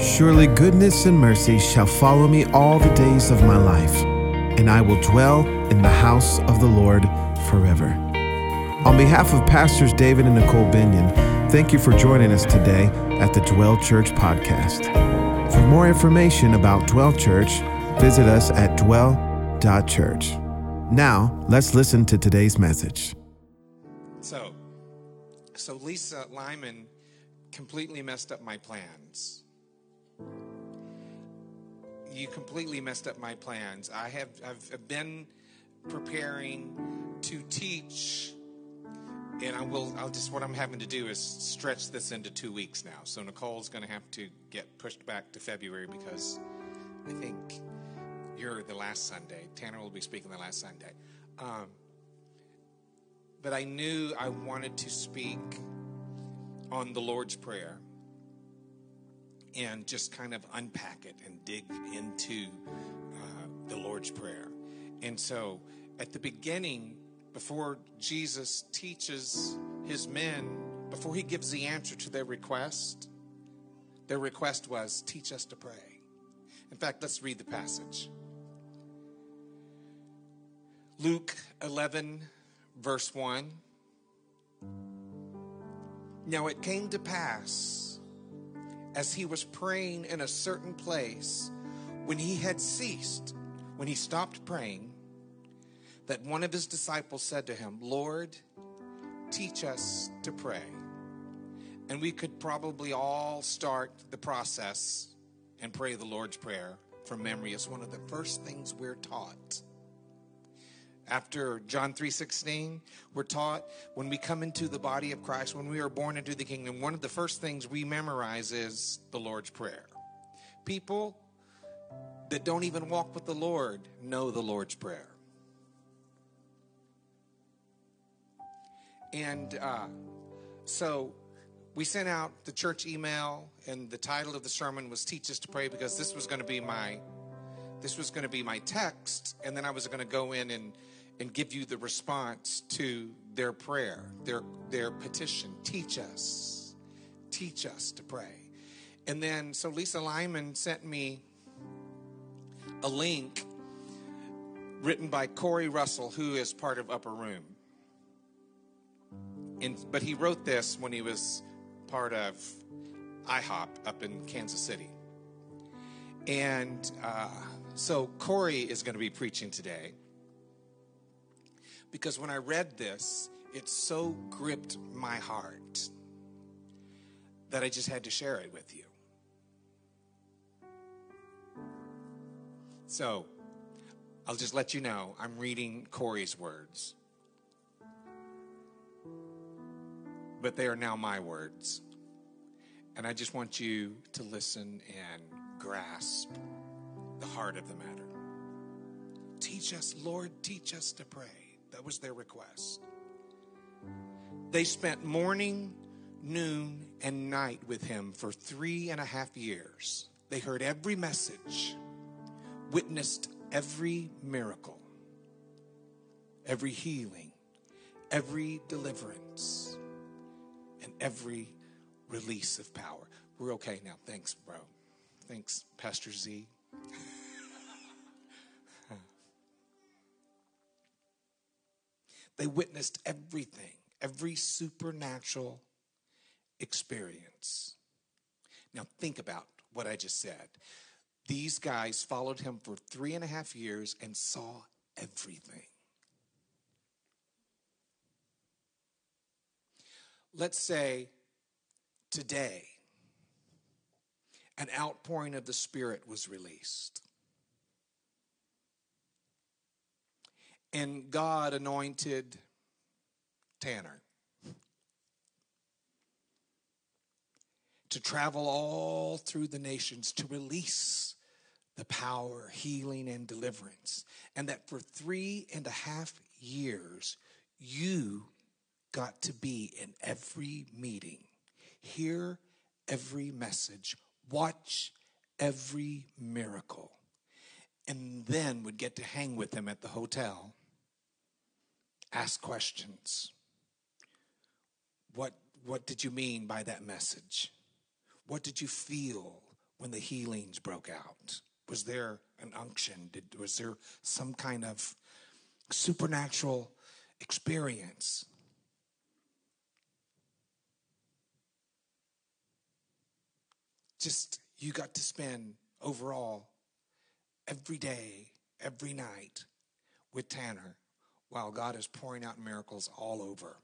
Surely goodness and mercy shall follow me all the days of my life, and I will dwell in the house of the Lord forever. On behalf of Pastors David and Nicole Binion, thank you for joining us today at the Dwell Church podcast. For more information about Dwell Church, visit us at dwell.church. Now, let's listen to today's message. So, so Lisa Lyman completely messed up my plans. You completely messed up my plans. I have I've been preparing to teach and I will I'll just what I'm having to do is stretch this into 2 weeks now. So Nicole's going to have to get pushed back to February because I think you're the last Sunday. Tanner will be speaking the last Sunday. Um, but I knew I wanted to speak on the Lord's Prayer and just kind of unpack it and dig into uh, the Lord's Prayer. And so at the beginning, before Jesus teaches his men, before he gives the answer to their request, their request was, Teach us to pray. In fact, let's read the passage. Luke 11, verse 1. Now it came to pass, as he was praying in a certain place, when he had ceased, when he stopped praying, that one of his disciples said to him, Lord, teach us to pray. And we could probably all start the process and pray the Lord's Prayer from memory. It's one of the first things we're taught after John 3:16, we're taught when we come into the body of Christ, when we are born into the kingdom, one of the first things we memorize is the Lord's prayer. People that don't even walk with the Lord know the Lord's prayer. And uh, so we sent out the church email, and the title of the sermon was "Teach Us to Pray" because this was going to be my this was going to be my text, and then I was going to go in and and give you the response to their prayer, their, their petition. Teach us. Teach us to pray. And then, so Lisa Lyman sent me a link written by Corey Russell, who is part of Upper Room. And, but he wrote this when he was part of IHOP up in Kansas City. And uh, so Corey is going to be preaching today because when I read this, it so gripped my heart that I just had to share it with you. So, I'll just let you know I'm reading Corey's words. But they are now my words. And I just want you to listen and grasp the heart of the matter. Teach us, Lord, teach us to pray. That was their request. They spent morning, noon, and night with him for three and a half years. They heard every message, witnessed every miracle, every healing, every deliverance, and every release of power. We're okay now. Thanks, bro. Thanks, Pastor Z. They witnessed everything, every supernatural experience. Now, think about what I just said. These guys followed him for three and a half years and saw everything. Let's say today an outpouring of the Spirit was released. And God anointed Tanner to travel all through the nations to release the power, healing, and deliverance. And that for three and a half years, you got to be in every meeting, hear every message, watch every miracle, and then would get to hang with him at the hotel ask questions. What, what did you mean by that message? What did you feel when the healings broke out? Was there an unction? Did, was there some kind of supernatural experience? Just you got to spend overall every day, every night with Tanner while God is pouring out miracles all over.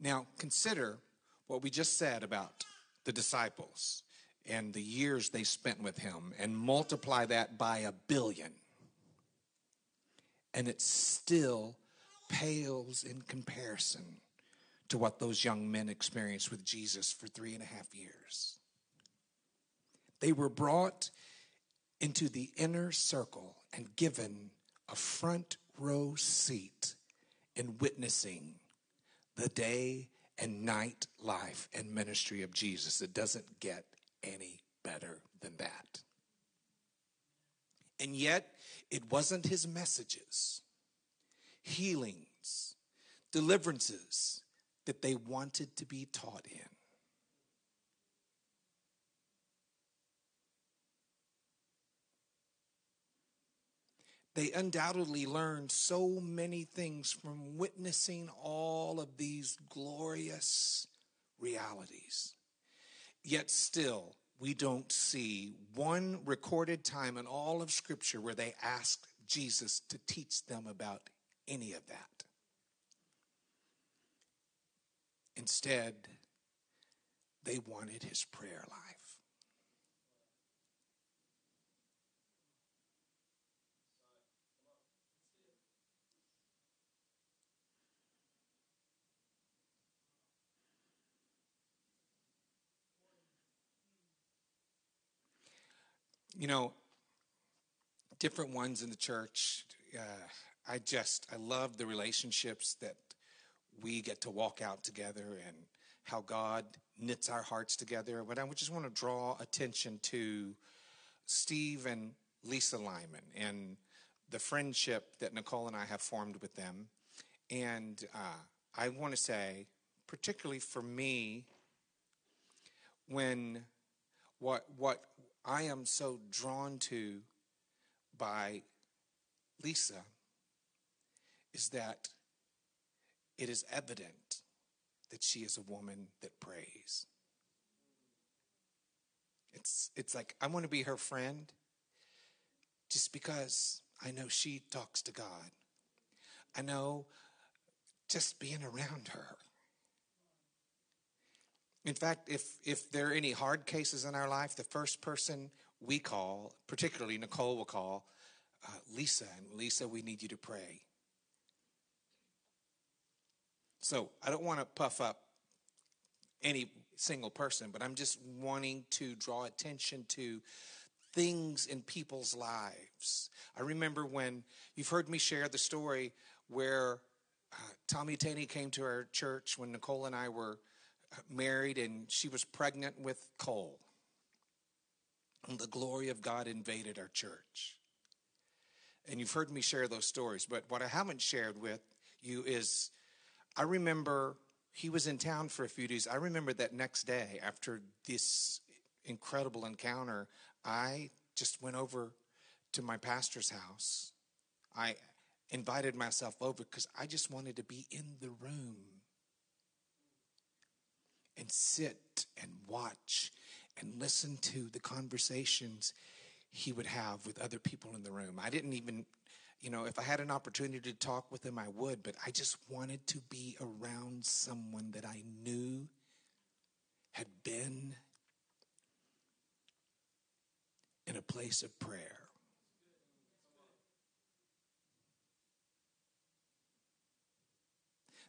Now, consider what we just said about the disciples and the years they spent with him and multiply that by a billion. And it still pales in comparison to what those young men experienced with Jesus for three and a half years. They were brought into the inner circle and given a front row seat in witnessing the day and night life and ministry of Jesus. It doesn't get any better than that. And yet, it wasn't his messages, healings, deliverances that they wanted to be taught in. They undoubtedly learned so many things from witnessing all of these glorious realities. Yet still, we don't see one recorded time in all of Scripture where they asked Jesus to teach them about any of that. Instead, they wanted his prayer life. You know, different ones in the church. Uh, I just, I love the relationships that we get to walk out together and how God knits our hearts together. But I just want to draw attention to Steve and Lisa Lyman and the friendship that Nicole and I have formed with them. And uh, I want to say, particularly for me, when what what I am so drawn to by Lisa is that it is evident that she is a woman that prays. It's, it's like I want to be her friend just because I know she talks to God. I know just being around her in fact, if, if there are any hard cases in our life, the first person we call, particularly Nicole will call, uh, Lisa. And Lisa, we need you to pray. So I don't want to puff up any single person, but I'm just wanting to draw attention to things in people's lives. I remember when you've heard me share the story where uh, Tommy Tenney came to our church when Nicole and I were married and she was pregnant with Cole. And the glory of God invaded our church. And you've heard me share those stories, but what I haven't shared with you is I remember he was in town for a few days. I remember that next day after this incredible encounter, I just went over to my pastor's house. I invited myself over because I just wanted to be in the room and sit and watch and listen to the conversations he would have with other people in the room. I didn't even, you know, if I had an opportunity to talk with him, I would, but I just wanted to be around someone that I knew had been in a place of prayer.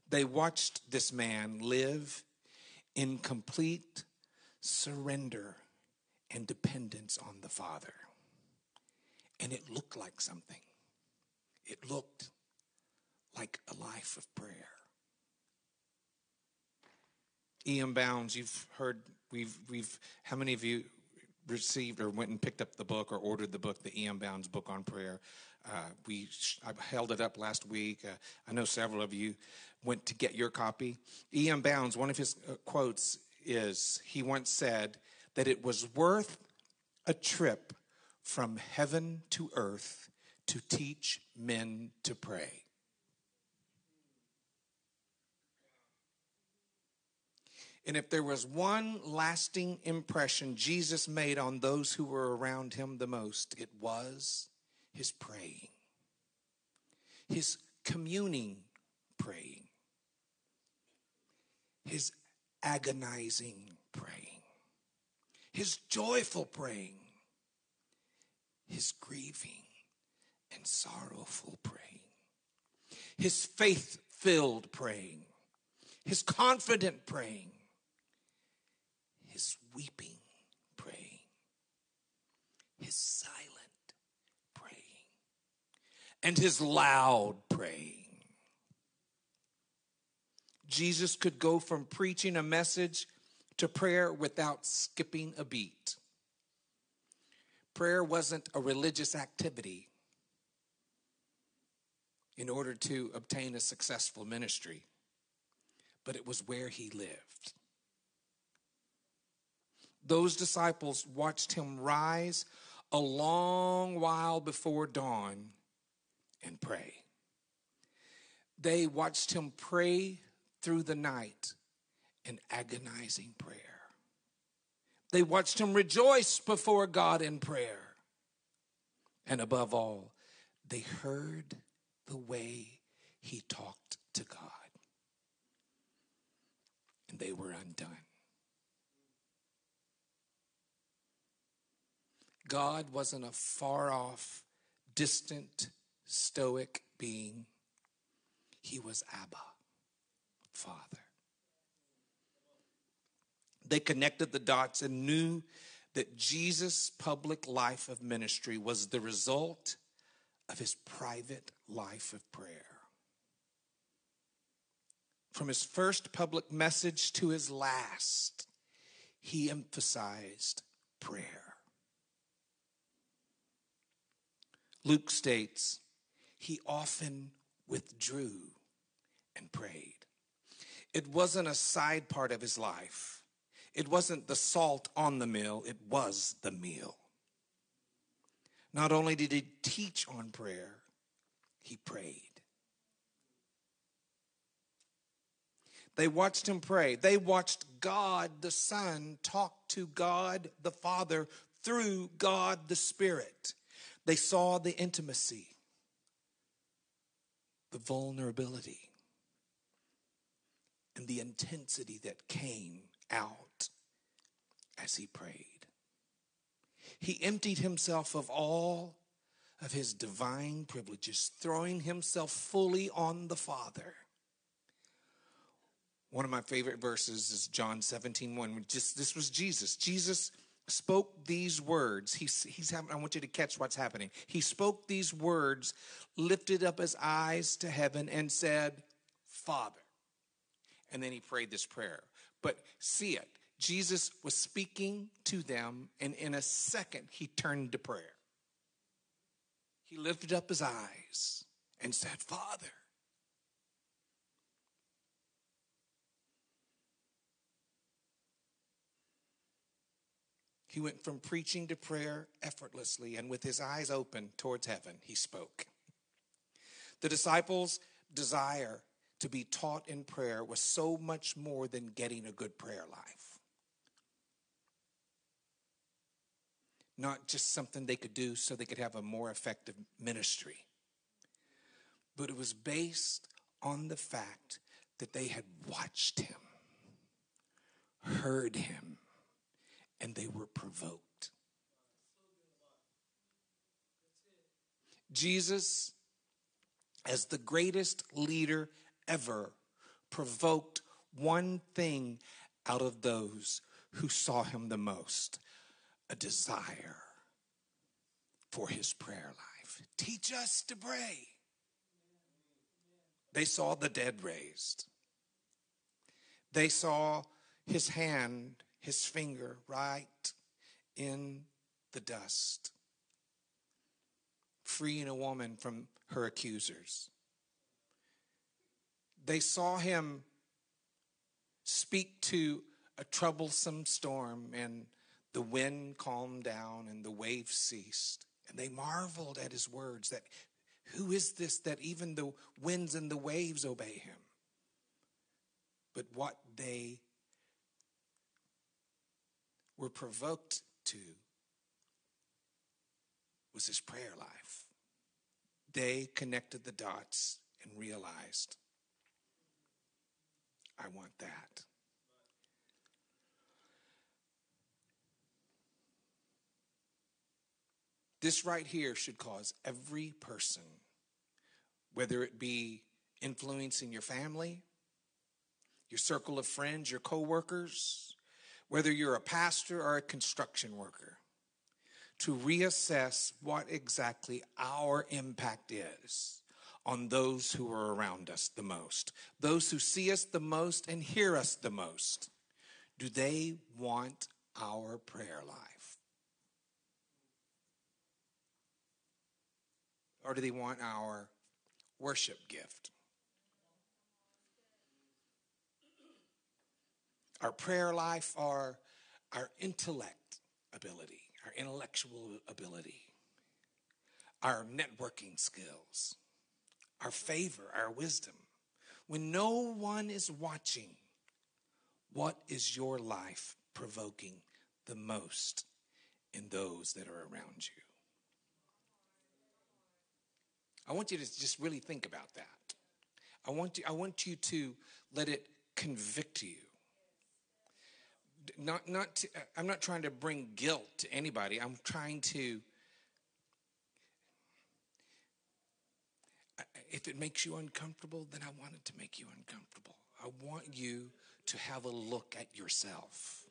They watched this man live in complete surrender and dependence on the Father. And it looked like something. It looked like a life of prayer. E.M. Bounds, you've heard, we've, we've, how many of you received or went and picked up the book or ordered the book, the E.M. Bounds book on prayer? Uh, we I held it up last week. Uh, I know several of you went to get your copy. E.M. Bounds, one of his uh, quotes is he once said that it was worth a trip from heaven to earth to teach men to pray. And if there was one lasting impression Jesus made on those who were around him the most, it was his praying, his communing praying, his agonizing praying, his joyful praying, his grieving and sorrowful praying, his faith filled praying, his confident praying, his weeping praying, his silent praying, and his loud praying. Jesus could go from preaching a message to prayer without skipping a beat. Prayer wasn't a religious activity in order to obtain a successful ministry, but it was where he lived. Those disciples watched him rise a long while before dawn and pray. They watched him pray through the night in agonizing prayer. They watched him rejoice before God in prayer. And above all, they heard the way he talked to God. And they were undone. God wasn't a far off, distant, stoic being. He was Abba, Father. They connected the dots and knew that Jesus' public life of ministry was the result of his private life of prayer. From his first public message to his last, he emphasized prayer. Luke states he often withdrew and prayed. It wasn't a side part of his life. It wasn't the salt on the meal, it was the meal. Not only did he teach on prayer, he prayed. They watched him pray. They watched God the Son talk to God the Father through God the Spirit. They saw the intimacy, the vulnerability, and the intensity that came out as he prayed. He emptied himself of all of his divine privileges, throwing himself fully on the Father. One of my favorite verses is John 17, 1. Just, this was Jesus. Jesus spoke these words. He's, he's having, I want you to catch what's happening. He spoke these words, lifted up his eyes to heaven, and said, Father. And then he prayed this prayer. But see it. Jesus was speaking to them, and in a second, he turned to prayer. He lifted up his eyes and said, Father. He went from preaching to prayer effortlessly, and with his eyes open towards heaven, he spoke. The disciples' desire to be taught in prayer was so much more than getting a good prayer life. Not just something they could do so they could have a more effective ministry, but it was based on the fact that they had watched him, heard him, and they were provoked. Jesus, as the greatest leader ever, provoked one thing out of those who saw him the most a desire for his prayer life. Teach us to pray. They saw the dead raised. They saw his hand his finger right in the dust. freeing a woman from her accusers. They saw him speak to a troublesome storm, and the wind calmed down and the waves ceased. And they marveled at his words that who is this that even the winds and the waves obey him? But what they were provoked to was his prayer life. They connected the dots and realized, I want that. This right here should cause every person, whether it be influencing your family, your circle of friends, your coworkers, whether you're a pastor or a construction worker, to reassess what exactly our impact is on those who are around us the most, those who see us the most and hear us the most. Do they want our prayer life? Or do they want our worship gift? Our prayer life, our, our intellect ability, our intellectual ability, our networking skills, our favor, our wisdom. When no one is watching, what is your life provoking the most in those that are around you? I want you to just really think about that. I want, you, I want you to let it convict you. Not, not to, uh, I'm not trying to bring guilt to anybody. I'm trying to, if it makes you uncomfortable, then I want it to make you uncomfortable. I want you to have a look at yourself.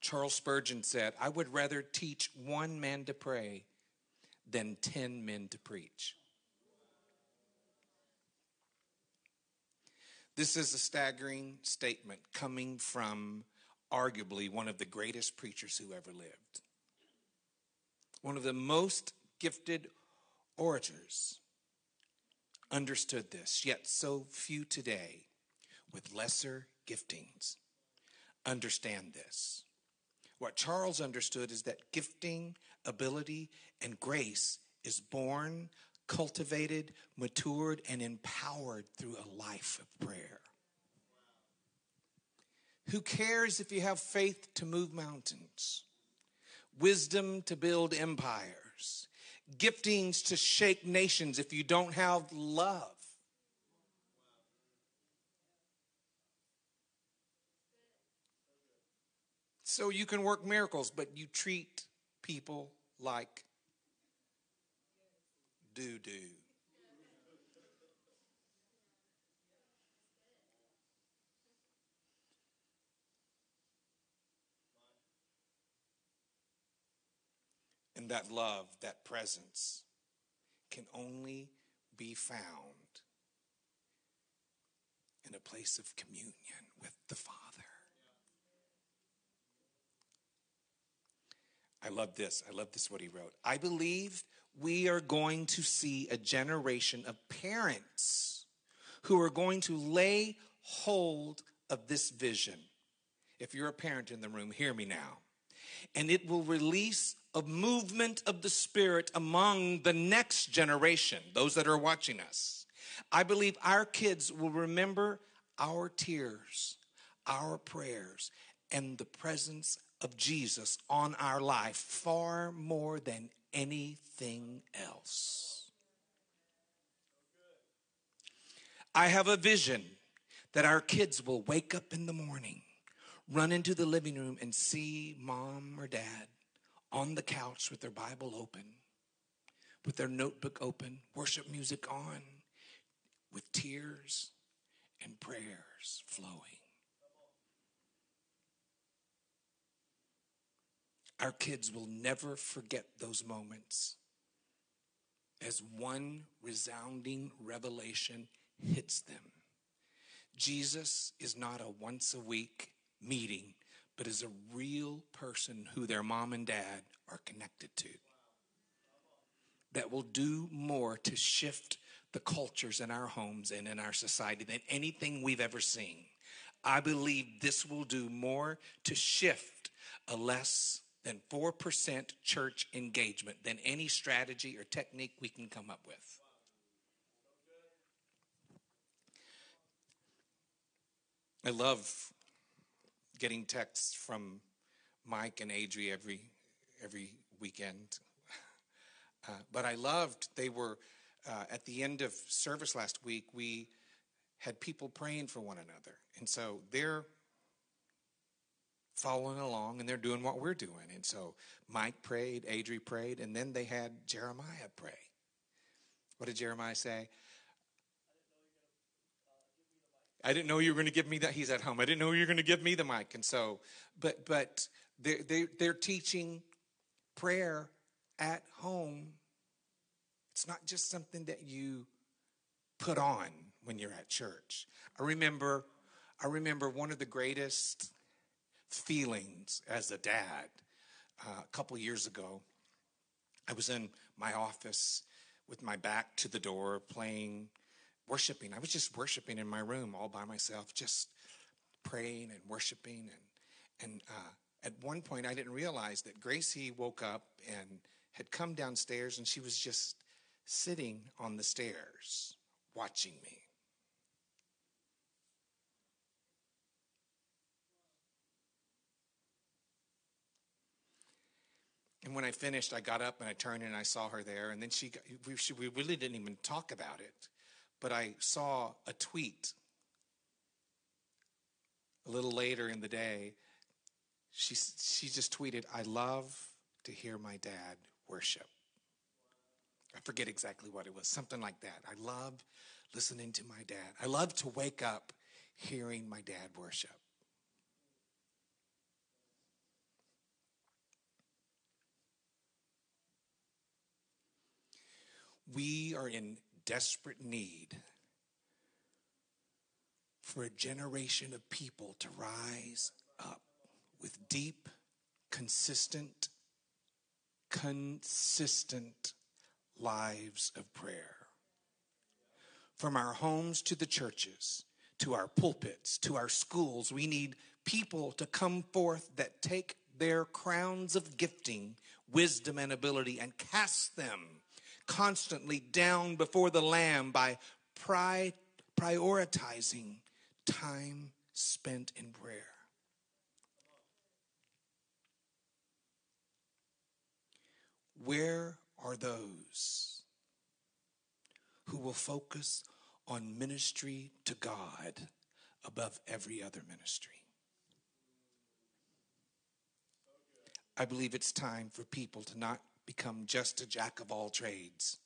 Charles Spurgeon said, I would rather teach one man to pray than 10 men to preach. This is a staggering statement coming from arguably one of the greatest preachers who ever lived, one of the most gifted orators. Understood this, yet so few today with lesser giftings understand this. What Charles understood is that gifting, ability, and grace is born, cultivated, matured, and empowered through a life of prayer. Who cares if you have faith to move mountains, wisdom to build empires, giftings to shake nations if you don't have love? So you can work miracles, but you treat people like doo doo. And that love, that presence, can only be found in a place of communion with the Father. I love this. I love this, what he wrote. I believe we are going to see a generation of parents who are going to lay hold of this vision. If you're a parent in the room, hear me now. And it will release a movement of the Spirit among the next generation, those that are watching us. I believe our kids will remember our tears, our prayers, and the presence of Jesus on our life far more than anything else. I have a vision that our kids will wake up in the morning, run into the living room, and see mom or dad on the couch with their Bible open, with their notebook open, worship music on, with tears and prayers flowing. Our kids will never forget those moments as one resounding revelation hits them. Jesus is not a once a week meeting, but is a real person who their mom and dad are connected to. That will do more to shift the cultures in our homes and in our society than anything we've ever seen. I believe this will do more to shift a less than 4% church engagement than any strategy or technique we can come up with. I love getting texts from Mike and Adri every every weekend. Uh, but I loved they were uh, at the end of service last week. We had people praying for one another, and so they're following along and they're doing what we're doing. And so Mike prayed, Adri prayed, and then they had Jeremiah pray. What did Jeremiah say? I didn't know you were going to give me that. He's at home. I didn't know you were going to give me the mic. And so, but but they're, they, they're teaching prayer at home. It's not just something that you put on when you're at church. I remember, I remember one of the greatest feelings as a dad uh, a couple years ago. I was in my office with my back to the door playing worshiping. I was just worshiping in my room all by myself, just praying and worshiping. And, and uh, at one point, I didn't realize that Gracie woke up and had come downstairs and she was just sitting on the stairs watching me. When I finished, I got up and I turned and I saw her there. And then she, we, she, we really didn't even talk about it but I saw a tweet a little later in the day. She, she just tweeted, I love to hear my dad worship. I forget exactly what it was, something like that. I love listening to my dad. I love to wake up hearing my dad worship. We are in desperate need for a generation of people to rise up with deep, consistent, consistent lives of prayer. From our homes to the churches, to our pulpits, to our schools, we need people to come forth that take their crowns of gifting, wisdom, and ability and cast them constantly down before the Lamb by pri- prioritizing time spent in prayer. Where are those who will focus on ministry to God above every other ministry? I believe it's time for people to not become just a jack of all trades,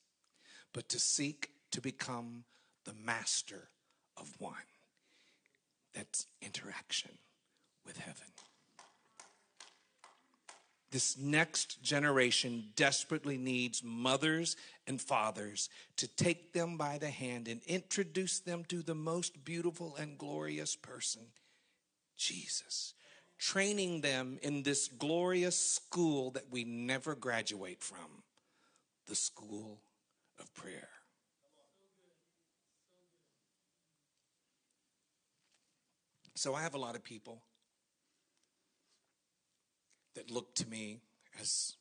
but to seek to become the master of one. That's interaction with heaven. This next generation desperately needs mothers and fathers to take them by the hand and introduce them to the most beautiful and glorious person, Jesus training them in this glorious school that we never graduate from the school of prayer. So I have a lot of people that look to me as,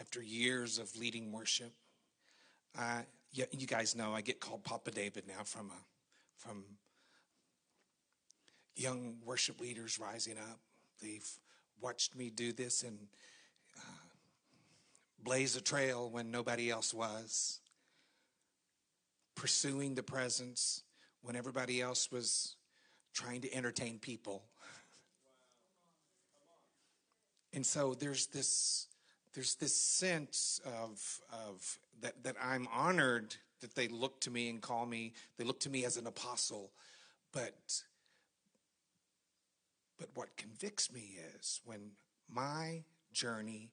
after years of leading worship, I, you guys know I get called Papa David now from a, from young worship leaders rising up. They've watched me do this and uh, blaze a trail when nobody else was, pursuing the presence when everybody else was trying to entertain people. And so there's this there's this sense of of that that I'm honored that they look to me and call me they look to me as an apostle, but but what convicts me is when my journey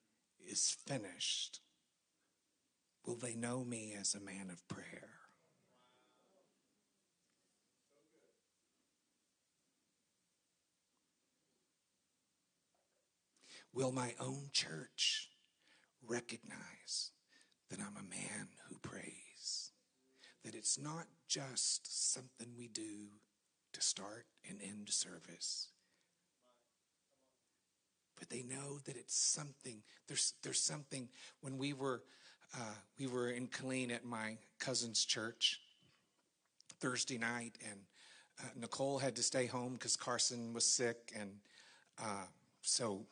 is finished, will they know me as a man of prayer? Will my own church recognize that I'm a man who prays? That it's not just something we do to start and end service, but they know that it's something. There's there's something. When we were uh, we were in Killeen at my cousin's church Thursday night, and uh, Nicole had to stay home because Carson was sick, and uh, so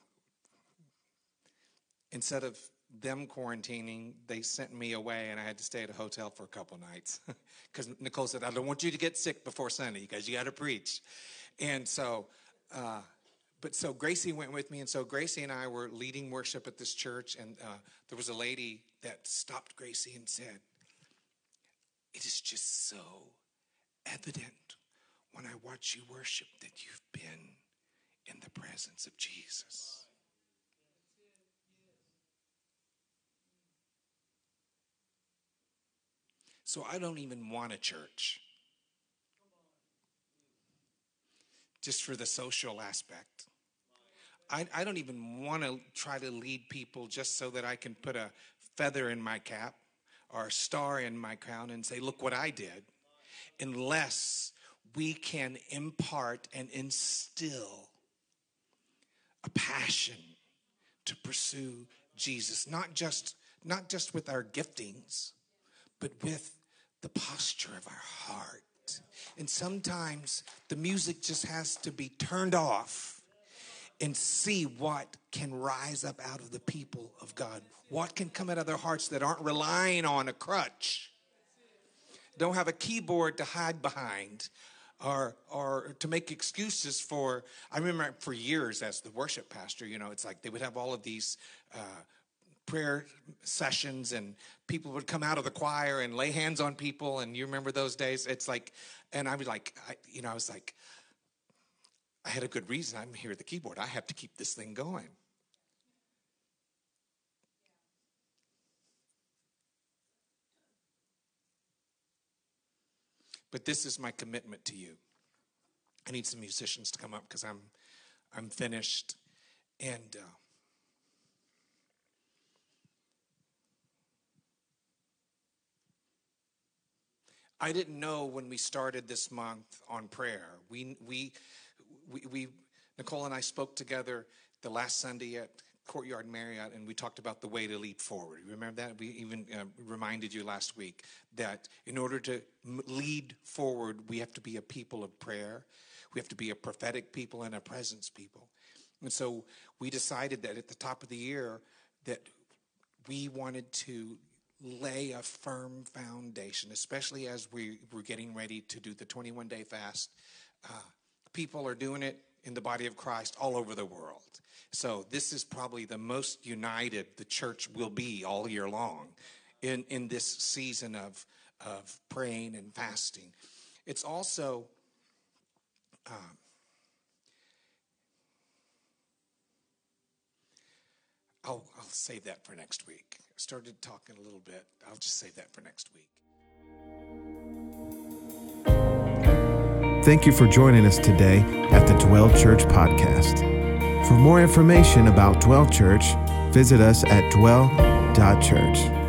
instead of them quarantining, they sent me away, and I had to stay at a hotel for a couple nights because Nicole said, "I don't want you to get sick before Sunday because you got to preach," and so. But so Gracie went with me, and so Gracie and I were leading worship at this church, and uh, there was a lady that stopped Gracie and said, It is just so evident when I watch you worship that you've been in the presence of Jesus. So I don't even want a church. Just for the social aspect. I, I don't even want to try to lead people just so that I can put a feather in my cap or a star in my crown and say, look what I did, unless we can impart and instill a passion to pursue Jesus, not just, not just with our giftings, but with the posture of our heart. And sometimes the music just has to be turned off and see what can rise up out of the people of God. What can come out of their hearts that aren't relying on a crutch, don't have a keyboard to hide behind, or or to make excuses for. I remember for years as the worship pastor, you know, it's like they would have all of these. Uh, prayer sessions and people would come out of the choir and lay hands on people and you remember those days it's like and i was like I, you know i was like I had a good reason. I'm here at the keyboard. I have to keep this thing going. But this is my commitment to you. I need some musicians to come up because I'm I'm finished and uh, I didn't know when we started this month on prayer. We we we, we Nicole and I spoke together the last Sunday at Courtyard Marriott, and we talked about the way to lead forward. You remember that? We even uh, reminded you last week that in order to lead forward, we have to be a people of prayer. We have to be a prophetic people and a presence people. And so we decided that at the top of the year that we wanted to lay a firm foundation, especially as we were getting ready to do the 21 day fast. Uh, people are doing it in the body of Christ all over the world. So this is probably the most united the church will be all year long in, in this season of, of praying and fasting. It's also um, I'll, I'll save that for next week. Started talking a little bit. I'll just save that for next week. Thank you for joining us today at the Dwell Church podcast. For more information about Dwell Church, visit us at dwell.church.